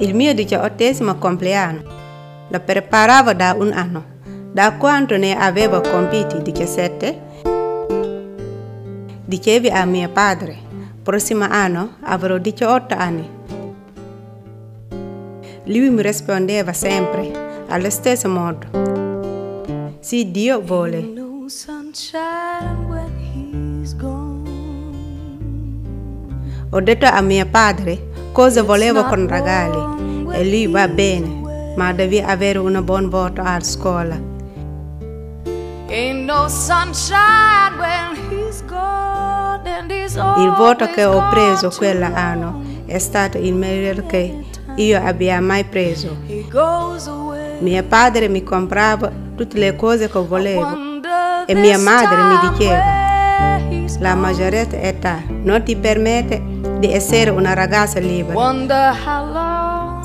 Il mio diciottesimo compleanno lo preparavo da un anno. Da quando ne avevo compiti 17, dicevi a mio padre, prossimo anno avrò 18 anni. Lui mi rispondeva sempre allo stesso modo. Sì, Dio vuole. Ho detto a mio padre cosa volevo con regali e lui va bene, ma devi avere un buon voto a scuola. Il voto che ho preso quell'anno è stato il migliore che io abbia mai preso. Mio padre mi comprava tutte le cose che volevo e mia madre mi diceva, la maggiore età non ti permette di essere una ragazza libera.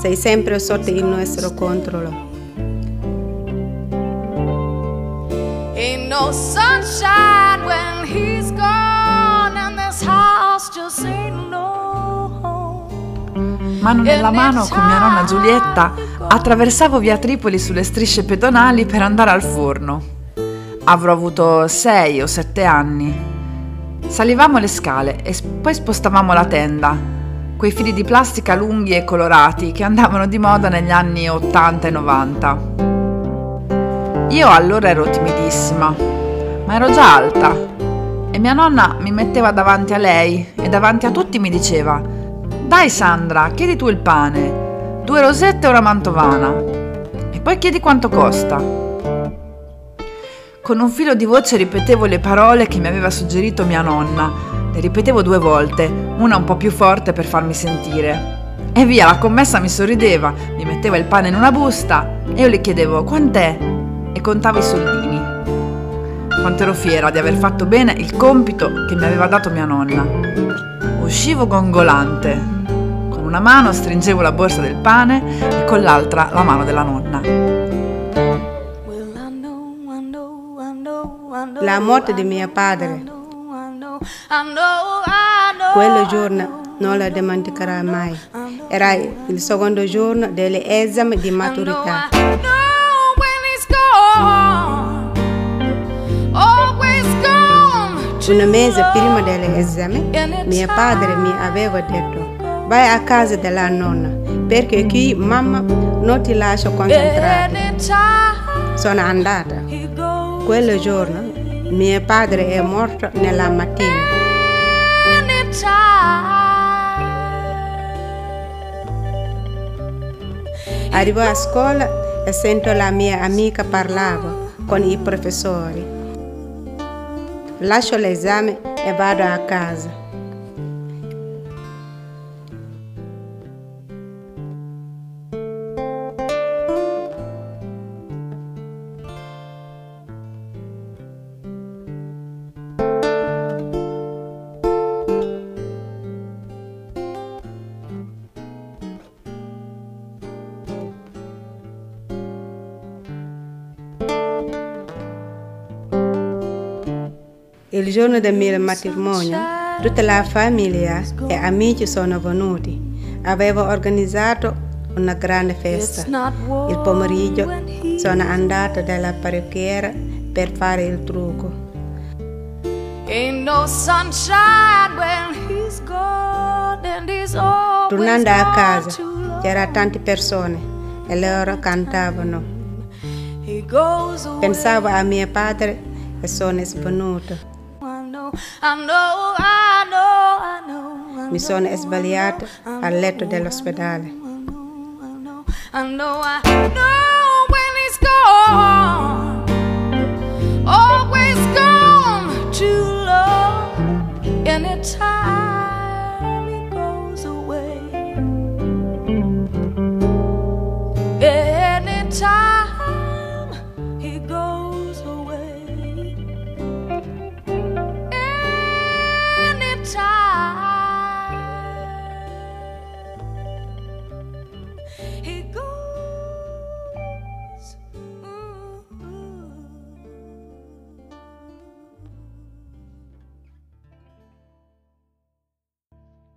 Sei sempre sotto il nostro controllo. Ain't no sunshine when he's gone, and this house just ain't no home. Mano nella mano con mia nonna Giulietta attraversavo via Tripoli sulle strisce pedonali per andare al forno. Avrò avuto sei o sette anni. Salivamo le scale e poi spostavamo la tenda, quei fili di plastica lunghi e colorati che andavano di moda negli anni 80 e 90. Io allora ero timidissima, ma ero già alta e mia nonna mi metteva davanti a lei e davanti a tutti mi diceva Dai Sandra, chiedi tu il pane, due rosette e una mantovana e poi chiedi quanto costa. Con un filo di voce ripetevo le parole che mi aveva suggerito mia nonna. Le ripetevo due volte, una un po' più forte per farmi sentire. E via, la commessa mi sorrideva, mi metteva il pane in una busta e io le chiedevo quant'è e contavo i soldini. Quanto ero fiera di aver fatto bene il compito che mi aveva dato mia nonna. Uscivo gongolante. Con una mano stringevo la borsa del pane e con l'altra la mano della nonna. La morte di mio padre, Quello giorno non lo dimenticherò mai. Era il secondo giorno dell'esame di maturità. Un mese prima dell'esame, mio padre mi aveva detto vai a casa della nonna perché qui mamma non ti lascia concentrare. Sono andata. Quel giorno mio padre è morto nella mattina. Arrivo a scuola e sento la mia amica parlava con i professori. Lascio l'esame e vado a casa. Il giorno del mio matrimonio, tutta la famiglia e amici sono venuti. Avevo organizzato una grande festa. Il pomeriggio sono andata dalla parrucchiera per fare il trucco. Tornando a casa c'erano tante persone e loro cantavano. Pensavo a mio padre e sono svenuta. Mi sono sbagliata al letto dell'ospedale.